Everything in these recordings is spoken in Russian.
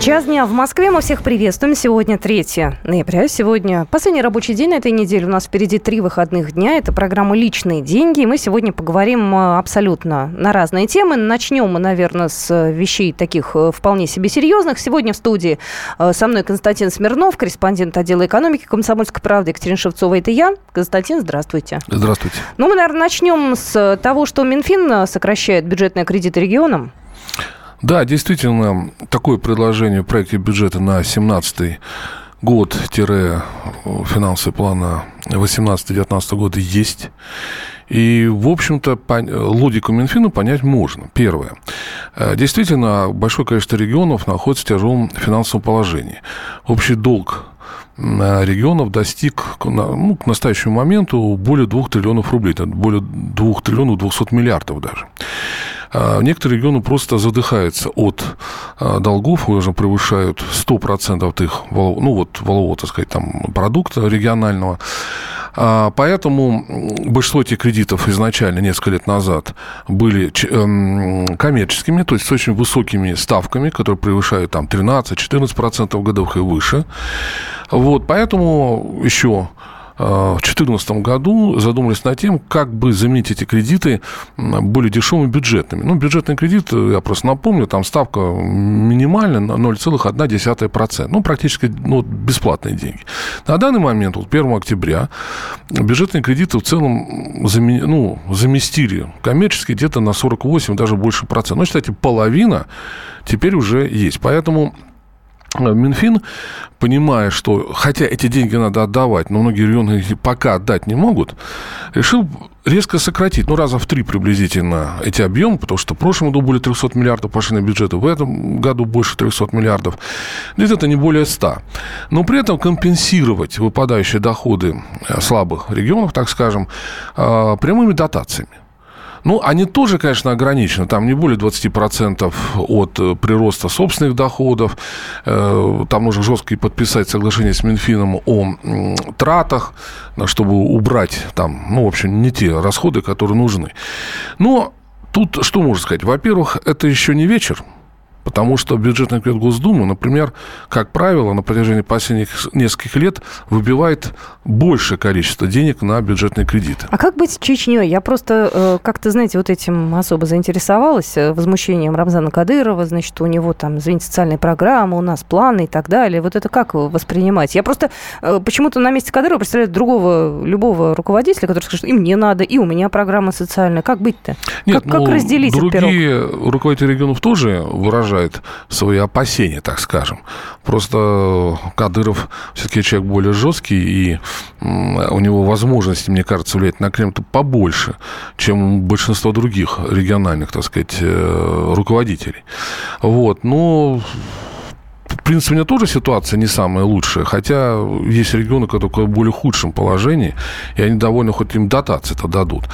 Час дня в Москве. Мы всех приветствуем. Сегодня 3 ноября. Сегодня последний рабочий день на этой неделе. У нас впереди три выходных дня. Это программа «Личные деньги». И мы сегодня поговорим э, абсолютно на разные темы. Начнем мы, наверное, с вещей таких э, вполне себе серьезных. Сегодня в студии э, со мной Константин Смирнов, корреспондент отдела экономики «Комсомольской правды». Екатерина Шевцова, это я. Константин, здравствуйте. Здравствуйте. Ну, мы, наверное, начнем с того, что Минфин сокращает бюджетные кредиты регионам. Да, действительно, такое предложение в проекте бюджета на 17 год-финансовый плана 18-19 года есть. И, в общем-то, логику Минфина понять можно. Первое. Э, действительно, большое количество регионов находится в тяжелом финансовом положении. Общий долг регионов достиг ну, к настоящему моменту более 2 триллионов рублей, более 2 триллионов 200 миллиардов даже. А, некоторые регионы просто задыхаются от а, долгов, уже превышают 100% их, ну вот, валового, так сказать, там, продукта регионального. А, поэтому большинство этих кредитов изначально, несколько лет назад, были эм, коммерческими, то есть с очень высокими ставками, которые превышают там 13-14% годовых и выше. Вот, поэтому еще в 2014 году задумались над тем, как бы заменить эти кредиты более дешевыми бюджетными. Ну, бюджетный кредит, э, я просто напомню, там ставка минимальная, 0,1%. Ну, практически ну, бесплатные деньги. На данный момент, вот 1 октября, бюджетные кредиты в целом заме, ну, заместили коммерческие где-то на 48, даже больше процентов. Ну, считайте, половина теперь уже есть. Поэтому Минфин, понимая, что хотя эти деньги надо отдавать, но многие регионы пока отдать не могут, решил резко сократить, ну, раза в три приблизительно эти объемы, потому что в прошлом году более 300 миллиардов пошли на бюджеты, в этом году больше 300 миллиардов, где-то не более 100. Но при этом компенсировать выпадающие доходы э, слабых регионов, так скажем, э, прямыми дотациями. Ну, они тоже, конечно, ограничены. Там не более 20% от э, прироста собственных доходов. Э, там нужно жестко подписать соглашение с Минфином о тратах, чтобы убрать там, ну, в общем, не те расходы, которые нужны. Но тут что можно сказать? Во-первых, это еще не вечер. Потому что бюджетный комитет Госдумы, например, как правило, на протяжении последних нескольких лет выбивает большее количество денег на бюджетные кредиты. А как быть с Чечней? Я просто э, как-то, знаете, вот этим особо заинтересовалась, э, возмущением Рамзана Кадырова, значит, у него там, извините, социальные программы, у нас планы и так далее. Вот это как воспринимать? Я просто э, почему-то на месте Кадырова представляю другого, любого руководителя, который скажет, и мне надо, и у меня программа социальная. Как быть-то? Нет, как, ну, как разделить другие руководители регионов тоже выражают выражает свои опасения, так скажем. Просто Кадыров все-таки человек более жесткий, и у него возможности, мне кажется, влиять на Кремль побольше, чем большинство других региональных, так сказать, э, руководителей. Вот, но принципе, у меня тоже ситуация не самая лучшая, хотя есть регионы, которые в более худшем положении, и они довольно хоть им дотации-то дадут.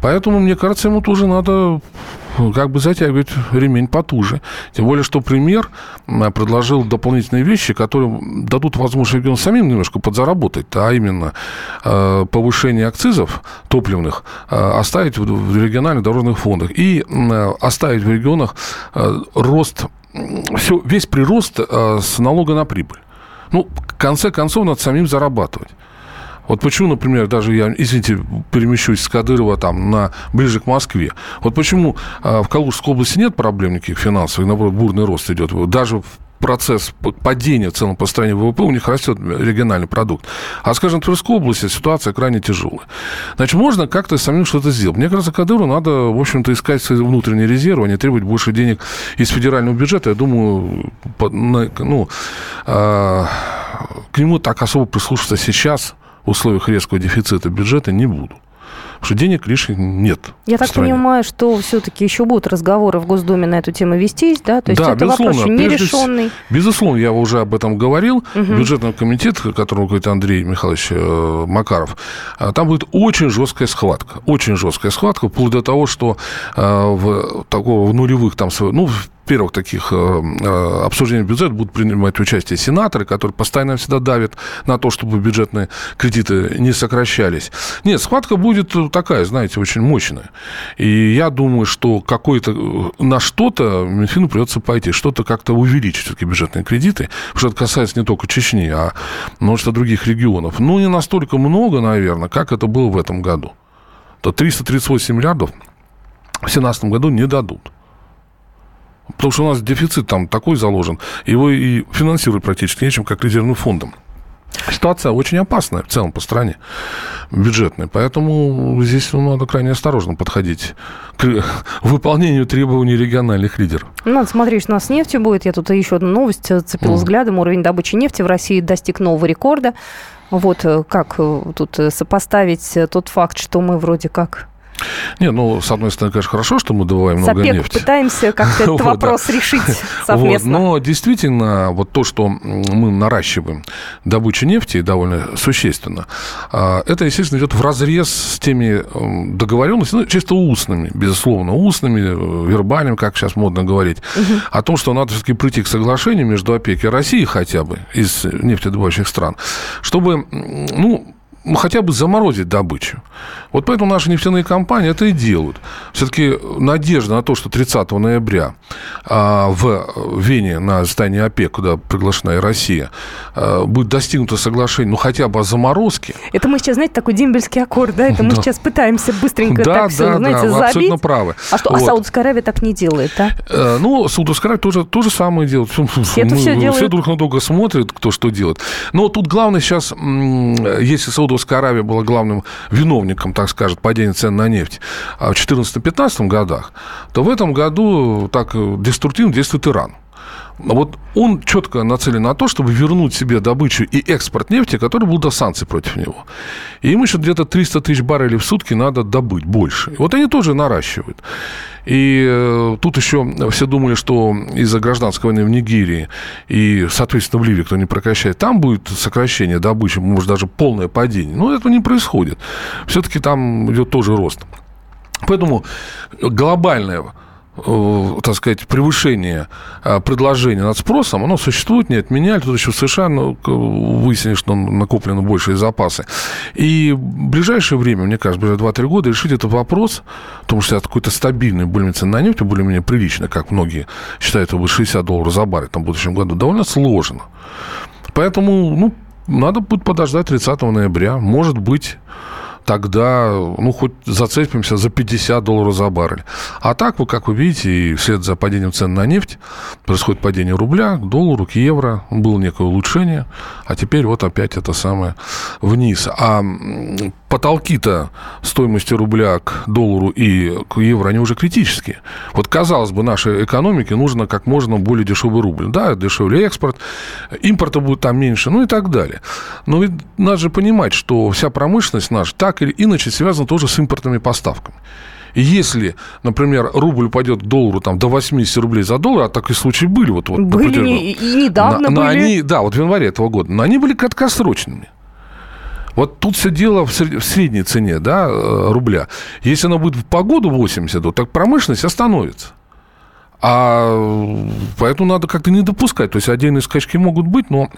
Поэтому, мне кажется, ему тоже надо как бы затягивать ремень потуже. Тем более, что премьер предложил дополнительные вещи, которые дадут возможность регионам самим немножко подзаработать, а именно э, повышение акцизов топливных э, оставить в региональных дорожных фондах и э, оставить в регионах рост, все, весь прирост с налога на прибыль. Ну, в конце концов, надо самим зарабатывать. Вот почему, например, даже я, извините, перемещусь с Кадырова там на, ближе к Москве. Вот почему э, в Калужской области нет проблем никаких финансовых, наоборот, бурный рост идет. Даже в процесс падения целом по стране ВВП, у них растет региональный продукт. А, скажем, в Тверской области ситуация крайне тяжелая. Значит, можно как-то самим что-то сделать. Мне кажется, Кадыру надо, в общем-то, искать свои внутренние резервы, а не требовать больше денег из федерального бюджета. Я думаю, ну, а, к нему так особо прислушаться сейчас – в условиях резкого дефицита бюджета не будут. Потому что денег лишних нет. Я так стране. понимаю, что все-таки еще будут разговоры в Госдуме на эту тему вестись, да? То есть да, это безусловно, вопрос нерешенный. Безусловно, я уже об этом говорил. Угу. Бюджетный комитет, которым руководит Андрей Михайлович э, Макаров, э, там будет очень жесткая схватка. Очень жесткая схватка, вплоть до того, что э, в, такого, в нулевых, там, ну, первых таких обсуждений бюджета будут принимать участие сенаторы, которые постоянно всегда давят на то, чтобы бюджетные кредиты не сокращались. Нет, схватка будет такая, знаете, очень мощная. И я думаю, что какой-то на что-то Минфину придется пойти, что-то как-то увеличить все-таки бюджетные кредиты, потому что это касается не только Чечни, а множества других регионов. Ну, не настолько много, наверное, как это было в этом году. То 338 миллиардов в 2017 году не дадут. Потому что у нас дефицит там такой заложен, его и финансировать практически нечем, как резервным фондом. Ситуация очень опасная в целом по стране, бюджетная. Поэтому здесь ну, надо крайне осторожно подходить к выполнению требований региональных лидеров. Надо смотреть, что у нас с нефтью будет. Я тут еще одну новость цепил mm. взглядом. Уровень добычи нефти в России достиг нового рекорда. Вот э, как э, тут э, сопоставить тот факт, что мы вроде как не, ну, с одной стороны, конечно, хорошо, что мы добываем много Запек нефти. пытаемся как-то этот вопрос решить совместно. Но действительно, вот то, что мы наращиваем добычу нефти довольно существенно, а, это, естественно, идет в разрез с теми договоренностями, ну, чисто устными, безусловно, устными, э, вербальными, как сейчас модно говорить, о том, что надо все-таки прийти к соглашению между ОПЕК и Россией хотя бы из нефтедобывающих стран, чтобы, ну, хотя бы заморозить добычу. Вот поэтому наши нефтяные компании это и делают. Все-таки надежда на то, что 30 ноября а, в Вене на здании ОПЕК, куда приглашена и Россия, а, будет достигнуто соглашение, ну, хотя бы о заморозке. Это мы сейчас, знаете, такой дембельский аккорд, да? Это мы да. сейчас пытаемся быстренько да, так все, да, знаете, да, забить. абсолютно правы. А что, а вот. а Саудовская Аравия так не делает, да? Э, ну, Саудовская Аравия тоже то же самое делает. Все это все делают. Все друг на друга смотрят, кто что делает. Но тут главное сейчас, если Саудовская Аравия была главным виновником, так скажем, падения цен на нефть а в 2014-2015 годах, то в этом году так деструктивно действует Иран. Вот он четко нацелен на то, чтобы вернуть себе добычу и экспорт нефти, который был до санкций против него. И им еще где-то 300 тысяч баррелей в сутки надо добыть больше. И вот они тоже наращивают. И э, тут еще все думали, что из-за гражданской войны в Нигерии и, соответственно, в Ливии, кто не прекращает, там будет сокращение добычи, может, даже полное падение. Но этого не происходит. Все-таки там идет тоже рост. Поэтому глобальное так сказать, превышение э, предложения над спросом, оно существует, не отменяли. Тут еще в США ну, выяснили, что накоплены большие запасы. И в ближайшее время, мне кажется, ближайшие 2-3 года решить этот вопрос, потому что это какой-то стабильный более-менее цена на нефть, более-менее прилично, как многие считают, будет 60 долларов за баррель там, в будущем году, довольно сложно. Поэтому, ну, надо будет подождать 30 ноября. Может быть, тогда, ну, хоть зацепимся за 50 долларов за баррель. А так, вы, как вы видите, и вслед за падением цен на нефть происходит падение рубля к доллару, к евро. Было некое улучшение, а теперь вот опять это самое вниз. А потолки-то стоимости рубля к доллару и к евро, они уже критические. Вот, казалось бы, нашей экономике нужно как можно более дешевый рубль. Да, дешевле экспорт, импорта будет там меньше, ну и так далее. Но ведь надо же понимать, что вся промышленность наша так или иначе связана тоже с импортными поставками. И если, например, рубль упадет к доллару там, до 80 рублей за доллар, а такие случаи были. Вот, вот, были и недавно на, были. На они, да, вот в январе этого года. Но они были краткосрочными. Вот тут все дело в средней цене да, э, рубля. Если она будет в погоду 80, то так промышленность остановится. А поэтому надо как-то не допускать. То есть отдельные скачки могут быть, но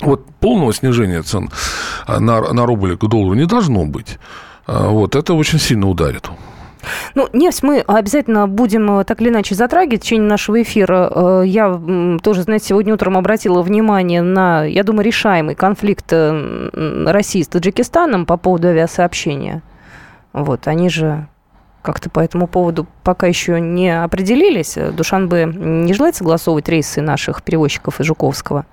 вот полного снижения цен на, на рубль к доллару не должно быть. А вот это очень сильно ударит. Ну, нефть мы обязательно будем э, так или иначе затрагивать в течение нашего эфира. Э, я тоже, знаете, сегодня утром обратила внимание на, я думаю, решаемый конфликт э, России с Таджикистаном по поводу авиасообщения. Вот, они же как-то по этому поводу пока еще не определились. Душанбе не желает согласовывать рейсы наших перевозчиков из Жуковского?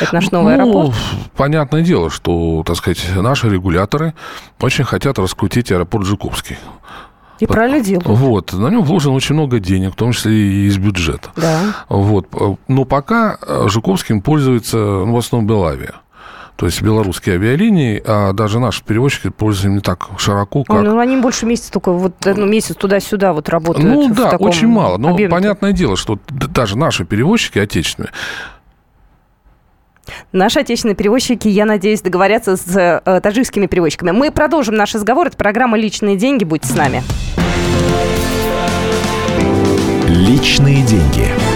Это наш новый ну, аэропорт? Понятное дело, что, так сказать, наши регуляторы очень хотят раскрутить аэропорт Жуковский. И правильно делают. Вот. На нем вложено очень много денег, в том числе и из бюджета. Да. Вот. Но пока э, Жуковским пользуется ну, в основном Белавия. То есть белорусские авиалинии, а даже наши перевозчики пользуются не так широко, как... Ну, они больше месяца только, вот ну, месяц туда-сюда вот работают. Ну, да, очень мало. Но объеме. понятное дело, что даже наши перевозчики отечественные, Наши отечественные перевозчики, я надеюсь, договорятся с э, таджикскими перевозчиками. Мы продолжим наш разговор. Это программа «Личные деньги». Будьте с нами. Личные деньги.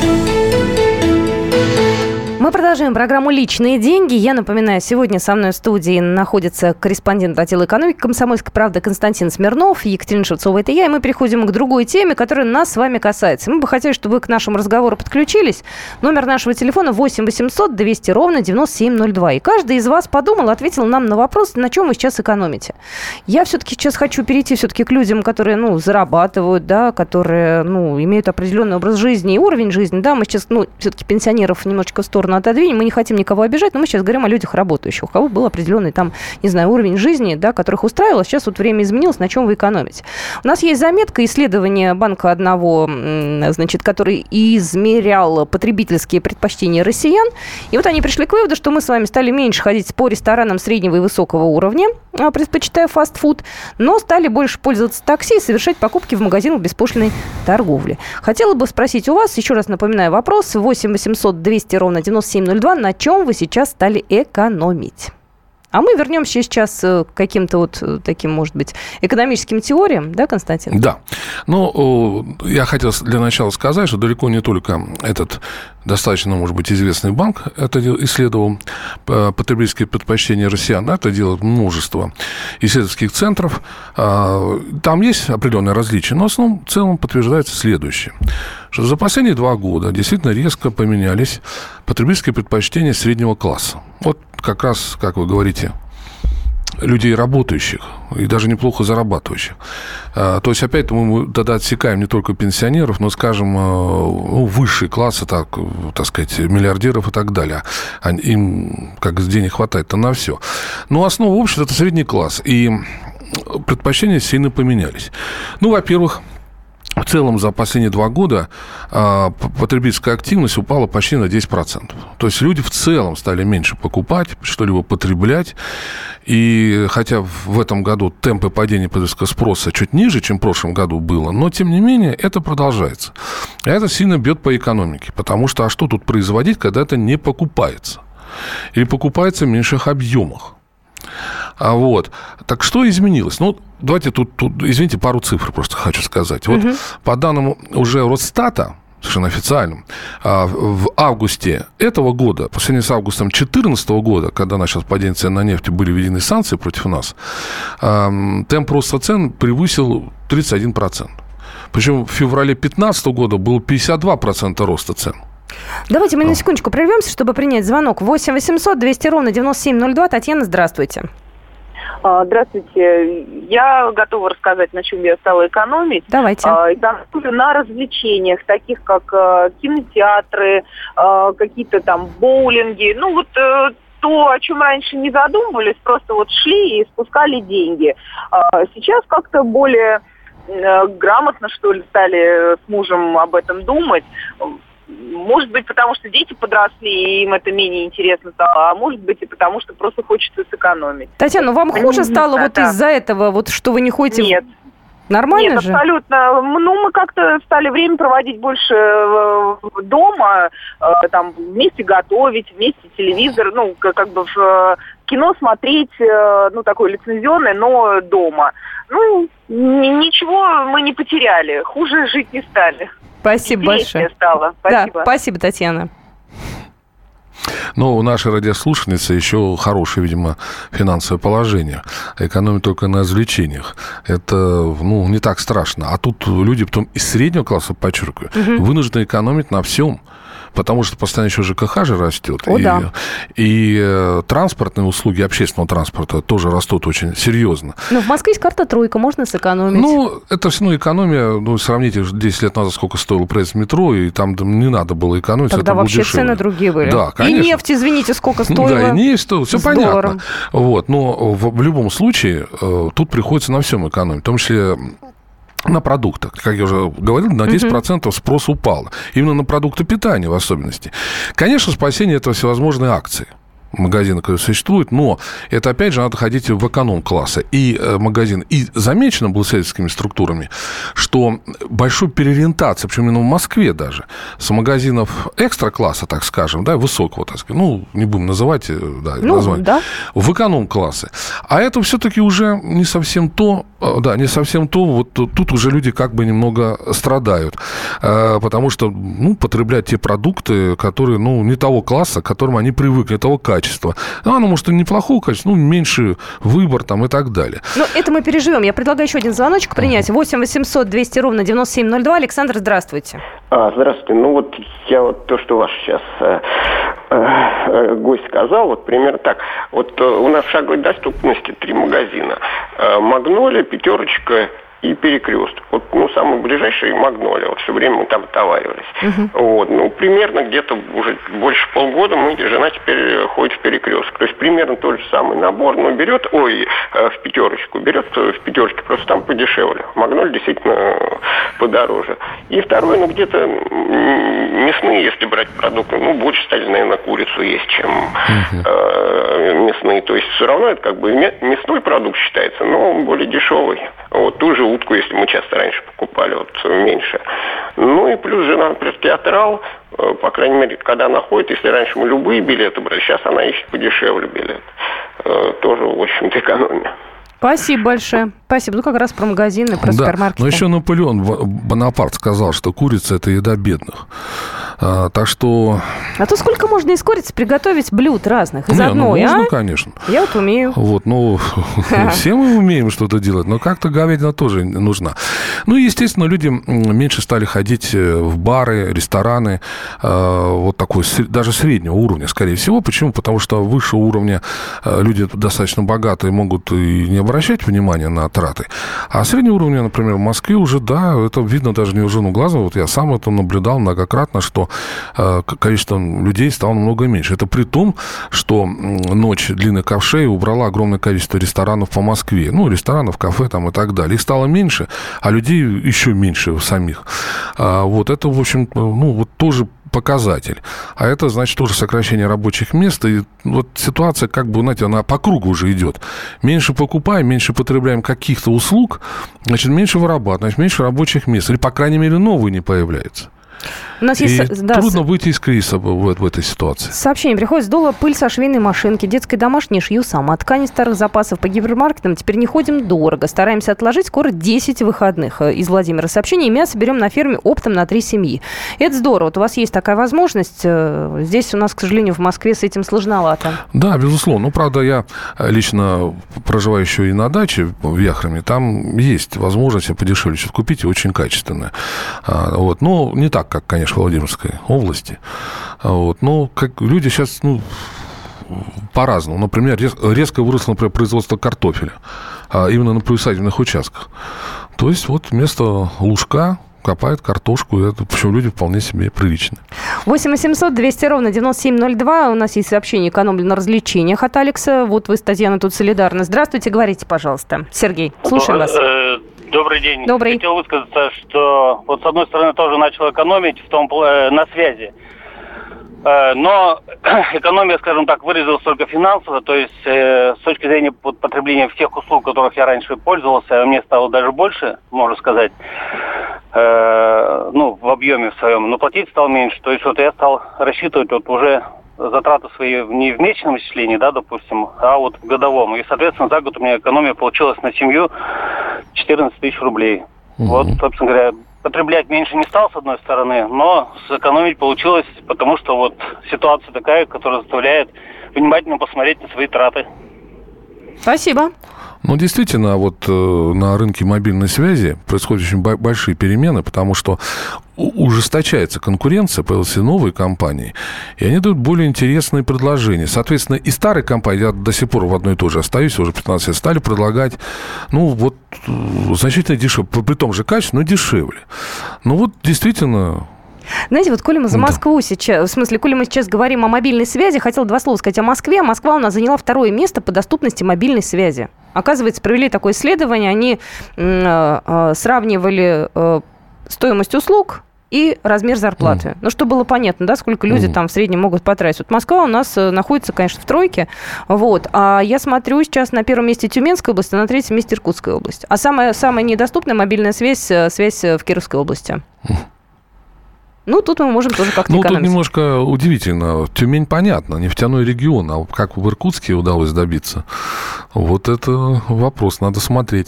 Мы продолжаем программу «Личные деньги». Я напоминаю, сегодня со мной в студии находится корреспондент отдела экономики «Комсомольской правды» Константин Смирнов, Екатерина Шевцова, это я, и мы переходим к другой теме, которая нас с вами касается. Мы бы хотели, чтобы вы к нашему разговору подключились. Номер нашего телефона 8 800 200 ровно 9702. И каждый из вас подумал, ответил нам на вопрос, на чем вы сейчас экономите. Я все-таки сейчас хочу перейти все-таки к людям, которые, ну, зарабатывают, да, которые, ну, имеют определенный образ жизни и уровень жизни, да, мы сейчас, ну, все-таки пенсионеров немножечко в сторону сторону отодвинем. Мы не хотим никого обижать, но мы сейчас говорим о людях работающих, у кого был определенный там, не знаю, уровень жизни, да, которых устраивал, а сейчас вот время изменилось, на чем вы экономите. У нас есть заметка исследования банка одного, значит, который измерял потребительские предпочтения россиян. И вот они пришли к выводу, что мы с вами стали меньше ходить по ресторанам среднего и высокого уровня, а, предпочитая фастфуд, но стали больше пользоваться такси и совершать покупки в магазинах беспошлиной торговли. Хотела бы спросить у вас, еще раз напоминаю вопрос, 8 800 200 ровно 9702, на чем вы сейчас стали экономить? А мы вернемся сейчас э, к каким-то вот э, таким, может быть, экономическим теориям, да, Константин? Да. Ну, я хотел для начала сказать, что далеко не только этот достаточно, может быть, известный банк это исследовал потребительские предпочтения россиян. Это делает множество исследовательских центров. А, там есть определенные различия, но в основном в целом подтверждается следующее что за последние два года действительно резко поменялись потребительские предпочтения среднего класса. Вот как раз, как вы говорите, людей работающих и даже неплохо зарабатывающих. А, то есть, опять мы тогда отсекаем не только пенсионеров, но, скажем, а, ну, высшие классы, так, так сказать, миллиардеров и так далее. Им как денег хватает-то на все. Но основа общества – это средний класс. И предпочтения сильно поменялись. Ну, во-первых, в целом за последние два года э, потребительская активность упала почти на 10%. То есть люди в целом стали меньше покупать, что-либо потреблять. И хотя в этом году темпы падения потребительского спроса чуть ниже, чем в прошлом году было, но тем не менее это продолжается. И это сильно бьет по экономике, потому что а что тут производить, когда это не покупается? Или покупается в меньших объемах? А вот. Так что изменилось? Ну, давайте тут, тут, извините, пару цифр просто хочу сказать. Вот угу. по данным уже Росстата, совершенно официальным, а, в августе этого года, по сравнению с августом 2014 года, когда началось падение цен на нефть, были введены санкции против нас, темп роста цен превысил 31%. Причем в феврале 2015 года был 52% роста цен. Давайте мы на секундочку прервемся, чтобы принять звонок. 8 800 200 ровно 9702. Татьяна, здравствуйте. А, здравствуйте. Я готова рассказать, на чем я стала экономить. Давайте. А, экономлю на развлечениях, таких как а, кинотеатры, какие-то там боулинги. Ну, вот э, то, о чем раньше не задумывались, просто вот шли и спускали деньги. Сейчас как-то более э, грамотно, что ли, стали с мужем об этом думать. Может быть, потому что дети подросли, и им это менее интересно стало, а может быть и потому, что просто хочется сэкономить. Татьяна, ну вам хуже стало вот из-за этого, вот что вы не ходите... Нет. Нормально Нет, же? абсолютно. Ну, мы как-то стали время проводить больше э, дома, э, там, вместе готовить, вместе телевизор, ну, как бы в э, кино смотреть, ну, такое лицензионное, но дома. Ну, ничего мы не потеряли, хуже жить не стали. Спасибо большое. Стало. Спасибо. Да, спасибо, Татьяна. Но у нашей радиослушательницы еще хорошее, видимо, финансовое положение. Экономит только на развлечениях. Это, ну, не так страшно. А тут люди, потом из среднего класса, подчеркиваю, угу. вынуждены экономить на всем потому что постоянно еще ЖКХ же растет. О, и, да. и э, транспортные услуги общественного транспорта тоже растут очень серьезно. Но в Москве есть карта тройка, можно сэкономить. Ну, это все равно экономия. Ну, сравните 10 лет назад, сколько стоил проезд в метро, и там не надо было экономить. Тогда вообще дешевле. цены другие были. Да, конечно. И нефть, извините, сколько стоила. Да, и нефть стоила, все понятно. долларом. Вот, но в, в любом случае э, тут приходится на всем экономить, в том числе на продуктах. Как я уже говорил, на 10% спрос упал. Именно на продукты питания в особенности. Конечно, спасение это всевозможные акции магазины, которые существуют, но это, опять же, надо ходить в эконом-класса. И э, магазин, и замечено было сельскими структурами, что большой переориентация, причем именно в Москве даже, с магазинов экстра-класса, так скажем, да, высокого, так сказать, ну, не будем называть э, да, Ну, название, да. в эконом-классы. А это все-таки уже не совсем то, да, не совсем то, вот тут уже люди как бы немного страдают, э, потому что, ну, потреблять те продукты, которые, ну, не того класса, к которым они привыкли, не того качества. Ну, оно, может, и неплохого качества, ну, меньше выбор там и так далее. Ну, это мы переживем. Я предлагаю еще один звоночек принять. 8 800 200 ровно 9702. Александр, здравствуйте. А, здравствуйте. Ну вот я вот то, что ваш сейчас э, э, гость сказал, вот примерно так. Вот э, у нас в шаговой доступности три магазина. Э, Магнолия, пятерочка и перекресток. Вот, ну, самый ближайший Магнолия. Вот все время мы там отоваривались. Вот, ну, примерно где-то уже больше полгода мы, жена теперь ходит в перекресток. То есть примерно тот же самый набор, но берет, ой, э, в пятерочку, берет э, в пятерочке, просто там подешевле. Магнолия действительно подороже. И второе, ну, где-то мясные, если брать продукты, ну, больше стали, наверное, курицу есть, чем э, мясные. То есть все равно это как бы мя- мясной продукт считается, но он более дешевый. Вот ту же утку, если мы часто раньше покупали, вот меньше. Ну и плюс жена, театрал, э, по крайней мере, когда она ходит, если раньше мы любые билеты брали, сейчас она ищет подешевле билет. Э, Тоже, в общем-то, экономия. Спасибо большое. Спасибо. Ну, как раз про магазины, про Да, супермаркеты. но еще Наполеон Бо- Бонапарт сказал, что курица – это еда бедных. А, так что... А то сколько можно из курицы приготовить блюд разных? Из Не, ну, одной, можно, а? конечно. Я вот умею. Вот, ну, все мы умеем что-то делать, но как-то говядина тоже нужна. Ну, и, естественно, люди меньше стали ходить э, в бары, рестораны, э, вот такой, даже среднего уровня, скорее всего. Почему? Потому что выше уровня э, люди достаточно богатые могут и не обращать внимания на траты. А среднего уровня, например, в Москве уже, да, это видно даже невооруженным глазом. Вот я сам это наблюдал многократно, что э, количество людей стало намного меньше. Это при том, что ночь длинных ковшей убрала огромное количество ресторанов по Москве. Ну, ресторанов, кафе там и так далее. Их стало меньше, а людей еще меньше самих. А, вот это, в общем, ну, вот тоже показатель. А это, значит, тоже сокращение рабочих мест. И вот ситуация, как бы, знаете, она по кругу уже идет. Меньше покупаем, меньше потребляем каких-то услуг, значит, меньше вырабатываем, значит, меньше рабочих мест. Или, по крайней мере, новые не появляются. У нас И есть да, трудно выйти из кризиса в, в- этой ситуации. Сообщение приходит, сдула пыль со швейной машинки, детской домашней шью сама, ткани старых запасов по гипермаркетам, теперь не ходим дорого, стараемся отложить скоро 10 выходных. Э, Из Владимира сообщение, и мясо берем на ферме оптом на три семьи. Это здорово, вот у вас есть такая возможность, э, здесь у нас, к сожалению, в Москве с этим сложновато. Да, безусловно. Ну, правда, я э, лично проживаю еще и на даче в Яхраме. Там есть возможность подешевле что-то купить и очень качественное. А, Вот. Но не так, как, конечно, Владимирской области. Вот. Но как люди сейчас, ну, по-разному. Например, рез- резко выросло, например, производство картофеля. а именно на приусадебных участках. То есть вот вместо лужка копают картошку, и это, причем люди вполне себе приличные. 8 800 200 ровно 9702. У нас есть сообщение экономлю на развлечениях от Алекса. Вот вы с Татьяной тут солидарны. Здравствуйте, говорите, пожалуйста. Сергей, слушаем вас. Добрый день. Добрый. Хотел высказаться, что вот с одной стороны тоже начал экономить в том э, на связи. Э, Но экономия, скажем так, выразилась только финансово, то есть э, с точки зрения потребления всех услуг, которых я раньше пользовался, мне стало даже больше, можно сказать, э, ну, в объеме в своем, но платить стал меньше. То есть вот я стал рассчитывать вот уже затраты свои не в месячном исчислении, да, допустим, а вот в годовом. И, соответственно, за год у меня экономия получилась на семью 14 тысяч рублей. Вот, собственно говоря, потреблять меньше не стал, с одной стороны, но сэкономить получилось, потому что вот ситуация такая, которая заставляет внимательно посмотреть на свои траты. Спасибо. Ну, действительно, вот э, на рынке мобильной связи происходят очень большие перемены, потому что ужесточается конкуренция, появились новые компании, и они дают более интересные предложения. Соответственно, и старые компании, я до сих пор в одной и той же остаюсь, уже 15 лет, стали предлагать, ну, вот, э, значительно дешевле, при том же качестве, но дешевле. Ну, вот, действительно, знаете, вот коли мы за Москву да. сейчас, в смысле, коли мы сейчас говорим о мобильной связи, хотел два слова сказать о Москве. Москва у нас заняла второе место по доступности мобильной связи. Оказывается, провели такое исследование, они э, э, сравнивали э, стоимость услуг и размер зарплаты. Mm. Ну, чтобы было понятно, да, сколько люди mm. там в среднем могут потратить. Вот Москва у нас находится, конечно, в тройке, вот, а я смотрю сейчас на первом месте Тюменская область, а на третьем месте Иркутская область. А самая, самая недоступная мобильная связь, связь в Кировской области. Mm. Ну, тут мы можем тоже как-то Ну, экономить. тут немножко удивительно. Тюмень, понятно, нефтяной регион, а как в Иркутске удалось добиться? Вот это вопрос, надо смотреть,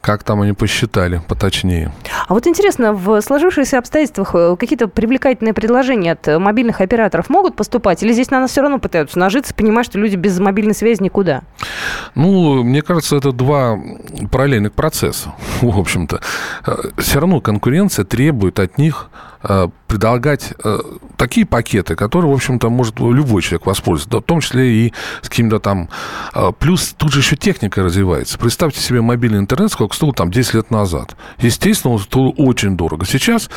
как там они посчитали поточнее. А вот интересно, в сложившихся обстоятельствах э, какие-то привлекательные предложения от мобильных операторов могут поступать? Или здесь на нас все равно пытаются нажиться, понимая, что люди без мобильной связи никуда? Ну, мне кажется, это два параллельных процесса, в общем-то. Э, все равно конкуренция требует от них Э, предлагать э, такие пакеты, которые, в общем-то, может любой человек воспользоваться, в том числе и с каким-то там... Э, плюс тут же еще техника развивается. Представьте себе мобильный интернет, сколько стоил там 10 лет назад. Естественно, он стоил очень дорого. Сейчас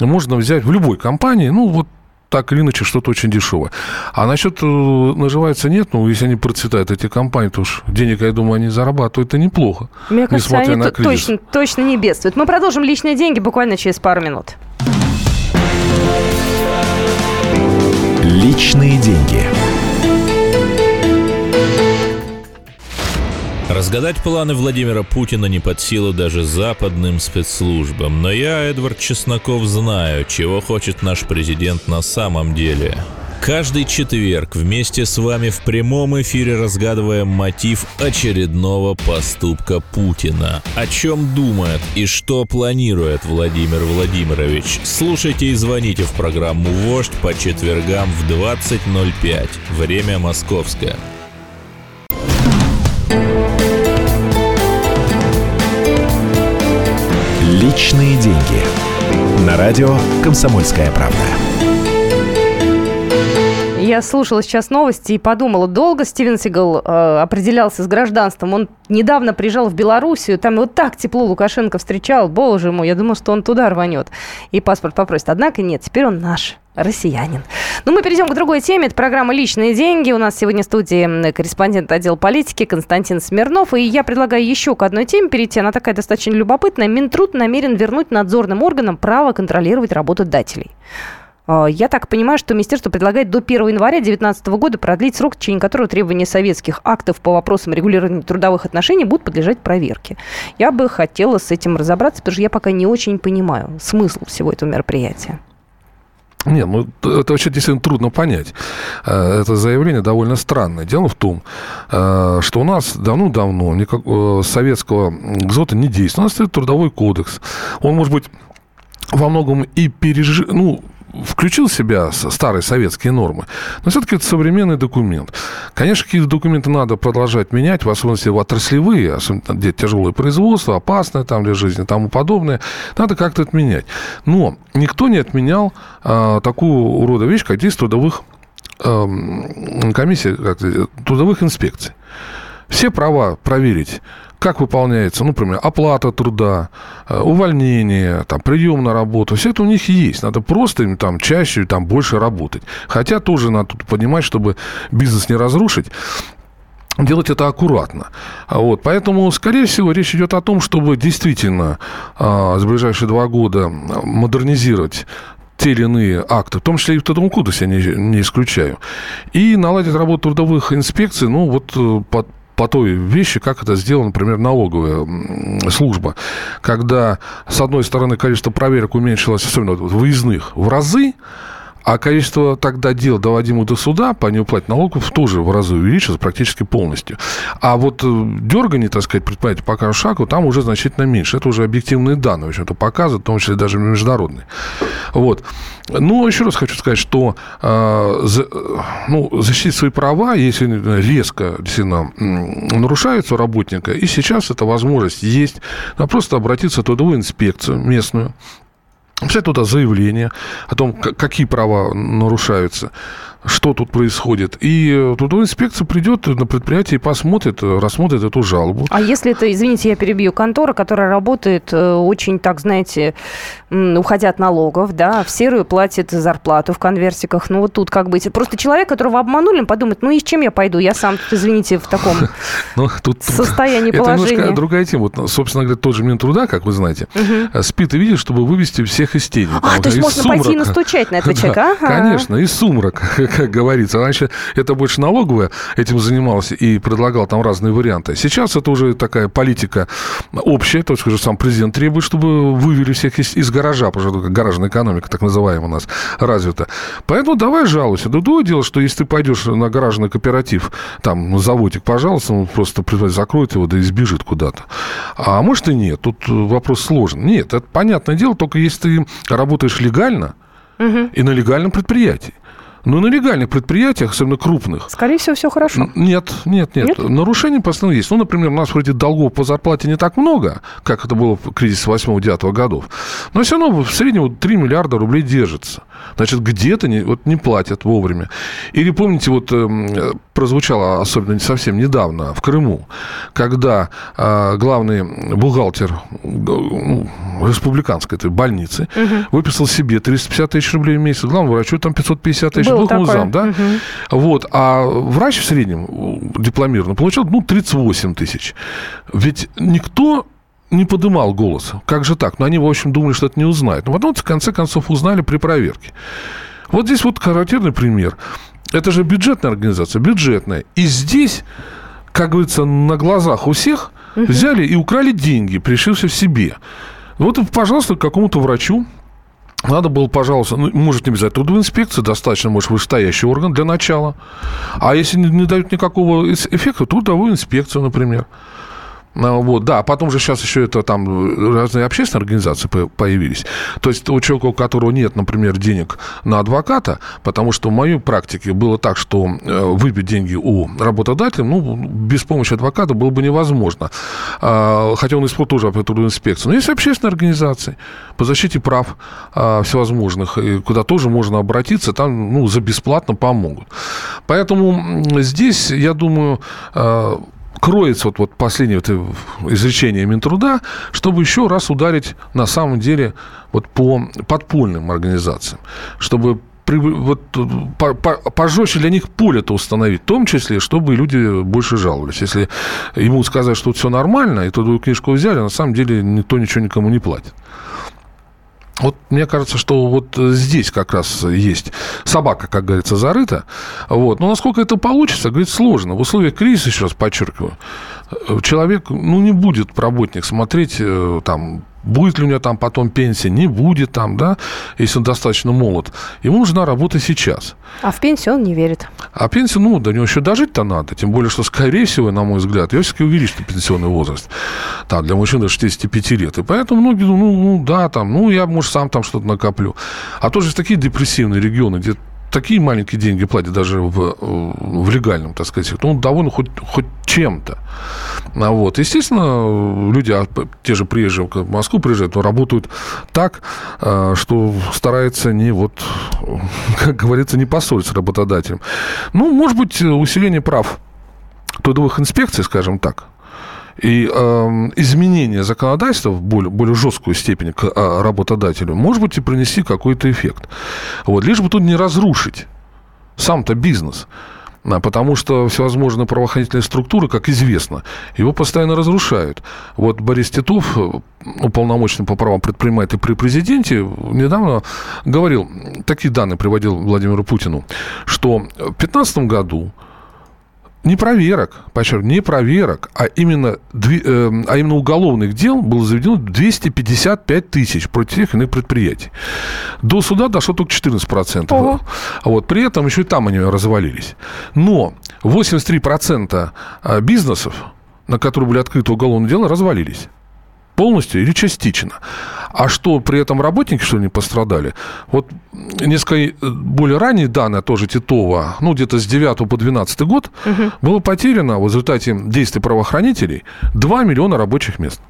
можно взять в любой компании, ну, вот так или иначе что-то очень дешевое. А насчет наживается нет, ну, если они процветают, эти компании, то уж денег, я думаю, они зарабатывают, это неплохо. Мне кажется, они на точно, точно не бедствуют. Мы продолжим личные деньги буквально через пару минут. Личные деньги. Разгадать планы Владимира Путина не под силу даже западным спецслужбам. Но я, Эдвард Чесноков, знаю, чего хочет наш президент на самом деле. Каждый четверг вместе с вами в прямом эфире разгадываем мотив очередного поступка Путина. О чем думает и что планирует Владимир Владимирович. Слушайте и звоните в программу «Вождь» по четвергам в 20.05. Время московское. Личные деньги. На радио «Комсомольская правда». Я слушала сейчас новости и подумала, долго Стивен Сигал э, определялся с гражданством. Он недавно приезжал в Белоруссию, там его так тепло Лукашенко встречал, боже мой, я думала, что он туда рванет и паспорт попросит. Однако нет, теперь он наш россиянин. Ну, мы перейдем к другой теме. Это программа «Личные деньги». У нас сегодня в студии корреспондент отдела политики Константин Смирнов. И я предлагаю еще к одной теме перейти. Она такая достаточно любопытная. Минтруд намерен вернуть надзорным органам право контролировать работу дателей. А, я так понимаю, что министерство предлагает до 1 января 2019 года продлить срок, в течение которого требования советских актов по вопросам регулирования трудовых отношений будут подлежать проверке. Я бы хотела с этим разобраться, потому что я пока не очень понимаю смысл всего этого мероприятия. Нет, ну это вообще действительно трудно понять. Э, это заявление довольно странное. Дело в том, э, что у нас давно-давно э, советского ГЗОТа не действует. У нас стоит трудовой кодекс. Он, может быть, во многом и пережил, ну, включил в себя старые советские нормы, но все-таки это современный документ. Конечно, какие-то документы надо продолжать менять, в особенности в отраслевые, особенно где тяжелое производство, опасное там для жизни, тому подобное. Надо как-то отменять. Но никто не отменял а, такую рода вещь, как действие трудовых а, комиссий, трудовых инспекций. Все права проверить как выполняется, ну, например, оплата труда, э, увольнение, там, прием на работу. Все это у них есть. Надо просто им там чаще, там, больше работать. Хотя тоже надо тут понимать, чтобы бизнес не разрушить, делать это аккуратно. Вот. Поэтому, скорее всего, речь идет о том, чтобы действительно а, с ближайшие два года модернизировать те или иные акты, в том числе и в Трудовом я не, не исключаю, и наладить работу трудовых инспекций, ну, вот э, под по той вещи, как это сделано, например, налоговая служба. Когда, с одной стороны, количество проверок уменьшилось, особенно выездных, в разы, А количество тогда дел, доводимых до суда по неуплате налогов, тоже в разы увеличилось практически полностью. А вот э, дергание, так сказать, предприятия по каждому шагу, там уже значительно меньше. Это уже объективные данные, в общем-то, показывают, в том числе даже международные. Вот. Ну, еще раз хочу сказать, что э, за, ну, защитить свои права, если резко действительно нарушаются у работника, и сейчас эта возможность есть, просто обратиться в трудовую инспекцию местную, написать туда заявление о том, какие права нарушаются что тут происходит. И э, трудовая инспекция придет на предприятие и посмотрит, э, рассмотрит эту жалобу. А если это, извините, я перебью, контора, которая работает э, очень, так знаете, уходя от налогов, да, в серую платит зарплату в конвертиках, ну вот тут как быть? Просто человек, которого обманули, он подумает, ну и с чем я пойду? Я сам, извините, в таком ну, состоянии положения. Это немножко другая тема. Вот, собственно говоря, тот же Минтруда, как вы знаете, спит и видит, чтобы вывести всех из тени. А, то есть можно пойти и настучать на этого человека? Конечно, из сумрака, как говорится. Раньше это больше налоговая этим занималась и предлагал там разные варианты. Сейчас это уже такая политика общая, то есть сам президент требует, чтобы вывели всех из, из гаража, потому что гаражная экономика, так называемая у нас, развита. Поэтому давай жалуйся. Другое дело, что если ты пойдешь на гаражный кооператив, там, заводик, пожалуйста, он просто закроет его, да и сбежит куда-то. А может и нет. Тут вопрос сложный. Нет, это понятное дело, только если ты работаешь легально, угу. и на легальном предприятии. Но на легальных предприятиях, особенно крупных... Скорее всего, все хорошо. Нет, нет, нет. нет? Нарушений постоянно есть. Ну, например, у нас вроде долгов по зарплате не так много, как это было в кризисе 8-9 годов. Но все равно в среднем 3 миллиарда рублей держится. Значит, где-то не, вот, не платят вовремя. Или помните, вот э, прозвучало особенно совсем недавно в Крыму, когда э, главный бухгалтер э, республиканской этой больницы угу. выписал себе 350 тысяч рублей в месяц, главному врачу там 550 тысяч, двух зам, да? Угу. Вот, а врач в среднем дипломированно получал, ну, 38 тысяч. Ведь никто не подымал голос. Как же так? Но они, в общем, думали, что это не узнают. Но потом, в конце концов, узнали при проверке. Вот здесь вот характерный пример. Это же бюджетная организация, бюджетная. И здесь, как говорится, на глазах у всех взяли и украли деньги, пришившись в себе. Вот, пожалуйста, какому-то врачу надо было, пожалуйста, ну, может не обязательно трудовую инспекцию, достаточно, может, вышестоящий орган для начала. А если не, не дают никакого эффекта, трудовую инспекцию, например. А, вот, да, а потом же сейчас еще это там разные общественные организации появились. То есть у человека, у которого нет, например, денег на адвоката, потому что в моей практике было так, что э, выбить деньги у работодателя, ну, без помощи адвоката было бы невозможно. А, хотя он использует тоже трудовую инспекцию. Но есть общественные организации по защите прав всевозможных, куда тоже можно обратиться, там, ну, за бесплатно помогут. Поэтому здесь, я думаю, кроется вот, вот последнее вот изречение Минтруда, чтобы еще раз ударить на самом деле вот по подпольным организациям, чтобы вот, по, по, пожестче для них поле-то установить, в том числе, чтобы люди больше жаловались. Если ему сказать, что все нормально, и трудовую книжку взяли, на самом деле никто ничего никому не платит. Вот мне кажется, что вот здесь как раз есть собака, как говорится, зарыта. Вот. Но насколько это получится, говорит, сложно. В условиях кризиса, еще раз подчеркиваю, человек, ну, не будет работник смотреть э, там Будет ли у него там потом пенсия, не будет там, да, если он достаточно молод. Ему нужна работа сейчас. А в пенсию он не верит. А пенсию, ну, до него еще дожить-то надо. Тем более, что, скорее всего, на мой взгляд, ее все-таки увеличит пенсионный возраст. Так, для мужчин до 65 лет. И поэтому многие думают, ну, ну да, там, ну, я, может, сам там что-то накоплю. А тоже такие депрессивные регионы, где такие маленькие деньги платят даже в, в легальном, так сказать, ну, довольно хоть, хоть чем-то. А вот. Естественно, люди, а, те же приезжие в Москву приезжают, но работают так, а, что стараются не вот, как говорится, не поссориться с работодателем. Ну, может быть, усиление прав трудовых инспекций, скажем так, и э, изменение законодательства в более, более жесткую степень к э, работодателю, может быть, и принести какой-то эффект. Вот, лишь бы тут не разрушить сам-то бизнес. Потому что всевозможные правоохранительные структуры, как известно, его постоянно разрушают. Вот Борис Титов, уполномоченный по правам предпринимателей при президенте, недавно говорил, такие данные приводил Владимиру Путину, что в 2015 году не проверок, подчеркиваю, не проверок, а именно, э, а именно уголовных дел было заведено 255 тысяч против тех иных предприятий. До суда дошло только 14%. Ого. Вот, при этом еще и там они развалились. Но 83% а, бизнесов, на которые были открыты уголовные дела, развалились полностью или частично. А что при этом работники, что не пострадали? Вот несколько э, более ранние данные, тоже Титова, ну, где-то с 9 по 12 год, угу. было потеряно в результате действий правоохранителей 2 миллиона рабочих мест.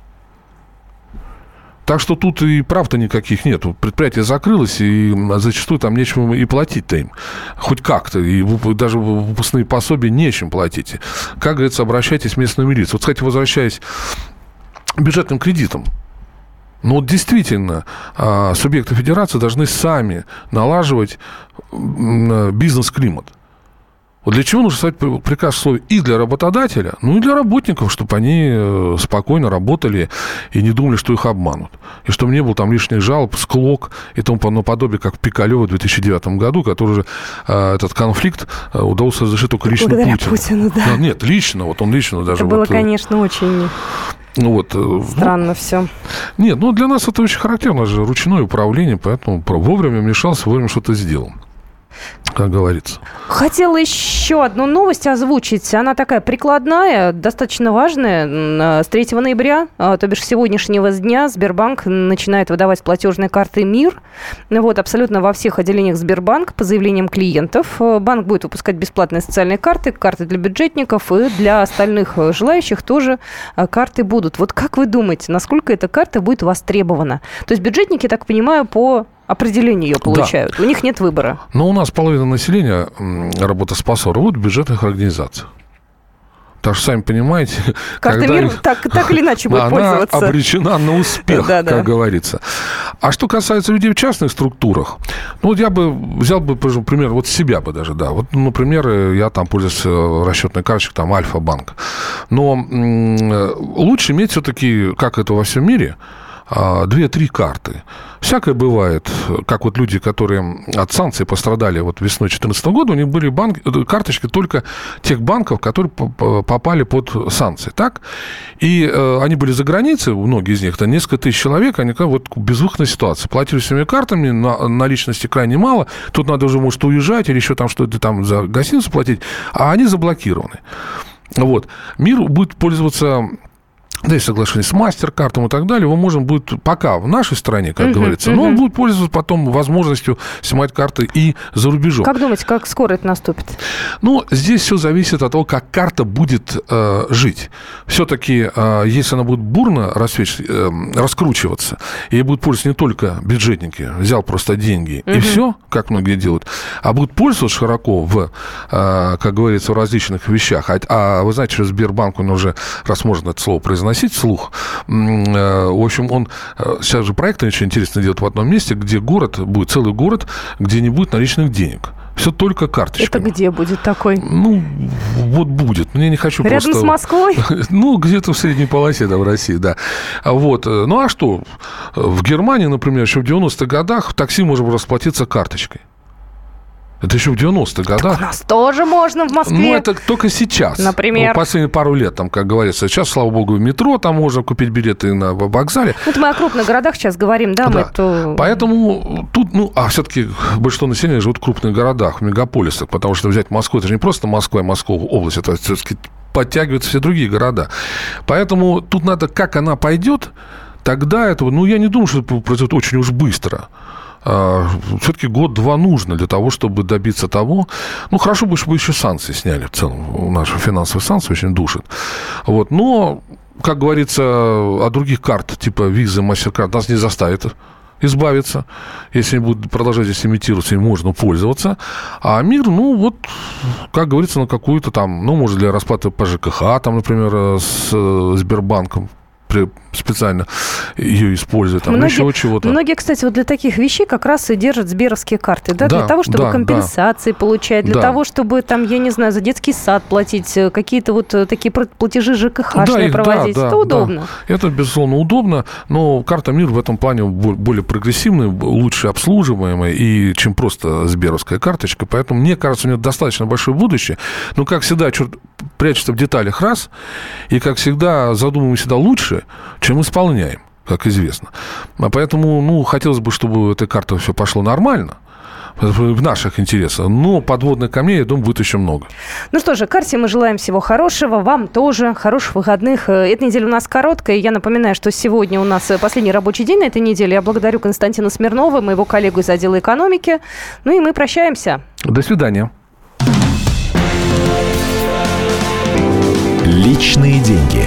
Так что тут и прав-то никаких нет. Предприятие закрылось, и зачастую там нечем и платить-то им. Хоть как-то. И даже выпускные пособия нечем платить. Как говорится, обращайтесь в местную милицию. Вот, кстати, возвращаясь бюджетным кредитом. Но вот действительно, а, субъекты федерации должны сами налаживать бизнес-климат. Вот для чего нужно ставить приказ условий и для работодателя, ну и для работников, чтобы они э, спокойно работали и не думали, что их обманут. И чтобы не было там лишних жалоб, склок и тому подобное, как в Пикалево в 2009 году, который же э, этот конфликт э, удалось разрешить только лично Благодаря Путину. Путину да. да. Нет, лично, вот он лично даже... Это было, вот, конечно, очень ну, вот, э, Странно ну, все. Нет, ну для нас это очень характерно же ручное управление, поэтому вовремя вмешался, вовремя что-то сделал как говорится. Хотела еще одну новость озвучить. Она такая прикладная, достаточно важная. С 3 ноября, а, то бишь сегодняшнего дня, Сбербанк начинает выдавать платежные карты МИР. Вот, абсолютно во всех отделениях Сбербанк по заявлениям клиентов. Банк будет выпускать бесплатные социальные карты, карты для бюджетников и для остальных желающих тоже карты будут. Вот как вы думаете, насколько эта карта будет востребована? То есть бюджетники, так понимаю, по определение ее получают. Да. У них нет выбора. Но у нас половина населения работоспособна вот в бюджетных организациях. Так что, сами понимаете, Карта когда мир так, так или иначе будет она пользоваться. обречена на успех, да, как говорится. А что касается людей в частных структурах, ну, вот я бы взял бы, пример, вот себя бы даже, да. Вот, например, я там пользуюсь э, расчетной карточкой, там, Альфа-банк. Но лучше иметь все-таки, как это во всем мире, две-три карты. Всякое бывает, как вот люди, которые от санкций пострадали вот весной 2014 года, у них были банки, э, карточки только тех банков, которые попали под санкции, так? И э, они были за границей, многие из них, это несколько тысяч человек, они как вот безвыходная ситуация. Платили своими картами, на, наличности крайне мало, тут надо уже, может, уезжать или еще там что-то там за гостиницу платить, а они заблокированы. Вот. Мир будет пользоваться да, и соглашение с мастер-картом и так далее, его можно будет пока в нашей стране, как uh-huh, говорится, uh-huh. но он будет пользоваться потом возможностью снимать карты и за рубежом. Как думаете, как скоро это наступит? Ну, здесь все зависит от того, как карта будет э, жить. Все-таки, э, если она будет бурно рассвеч... э, раскручиваться, и будет пользоваться не только бюджетники, взял просто деньги uh-huh. и все, как многие делают, а будут пользоваться широко в, э, как говорится, в различных вещах. А, а вы знаете, что Сбербанк, он уже, раз можно это слово произносить, произносить вслух. Э, в общем, он э, сейчас же проект очень интересно делает в одном месте, где город, будет целый город, где не будет наличных денег. Все только карточками. Это где будет такой? Ну, вот будет. Мне не хочу Рядом просто... с Москвой? Ну, где-то в средней полосе, да, в России, да. Вот. Ну, а что? В Германии, например, еще в 90-х годах в такси можно расплатиться карточкой. Это еще в 90-х годах. Так у нас тоже можно в Москве. Ну, это только сейчас. Например? Ну, последние пару лет, там, как говорится. Сейчас, слава богу, в метро там можно купить билеты на вокзале. Это мы о крупных городах сейчас говорим, да? да. Мы то... Поэтому тут, ну, а все-таки большинство населения живут в крупных городах, в мегаполисах, потому что взять Москву, это же не просто Москва и Московская область, это все-таки подтягиваются все другие города. Поэтому тут надо, как она пойдет, тогда этого, ну, я не думаю, что это произойдет очень уж быстро. А, все-таки год-два нужно для того, чтобы добиться того... Ну, хорошо бы, чтобы еще санкции сняли в целом. Наши финансовые санкции очень душат. Вот. Но, как говорится, о других карт, типа визы, MasterCard, нас не заставит избавиться. Если они будут продолжать здесь имитироваться, им можно пользоваться. А мир, ну, вот, как говорится, на какую-то там, ну, может, для расплаты по ЖКХ, там, например, с Сбербанком специально ее используют, там, многие, еще чего-то. Многие, кстати, вот для таких вещей как раз и держат сберовские карты, да, Да, для того, чтобы да, компенсации получать, для Да. того, чтобы там, я не знаю, за детский сад платить, э, какие-то вот э, такие платежи их, да, проводить. да, Это удобно. да. Это, безусловно, удобно, но карта МИР в этом плане бо- более прогрессивная, лучше обслуживаемая, и чем просто сберовская карточка. Поэтому, мне кажется, у нее достаточно большое будущее. Но, как всегда, черт прячется в деталях раз, и, как всегда, задумываем всегда лучше, чем исполняем, как известно. А поэтому, ну, хотелось бы, чтобы эта карта все пошло нормально, в наших интересах. Но подводных камней, я думаю, будет еще много. Ну что же, Карте мы желаем всего хорошего, вам тоже, хороших выходных. Э, Эта неделя у нас короткая. Я напоминаю, что сегодня у нас э, последний рабочий день на этой неделе. Я благодарю Константина Смирнова, моего коллегу из отдела экономики. Ну и мы прощаемся. До свидания. Личные деньги.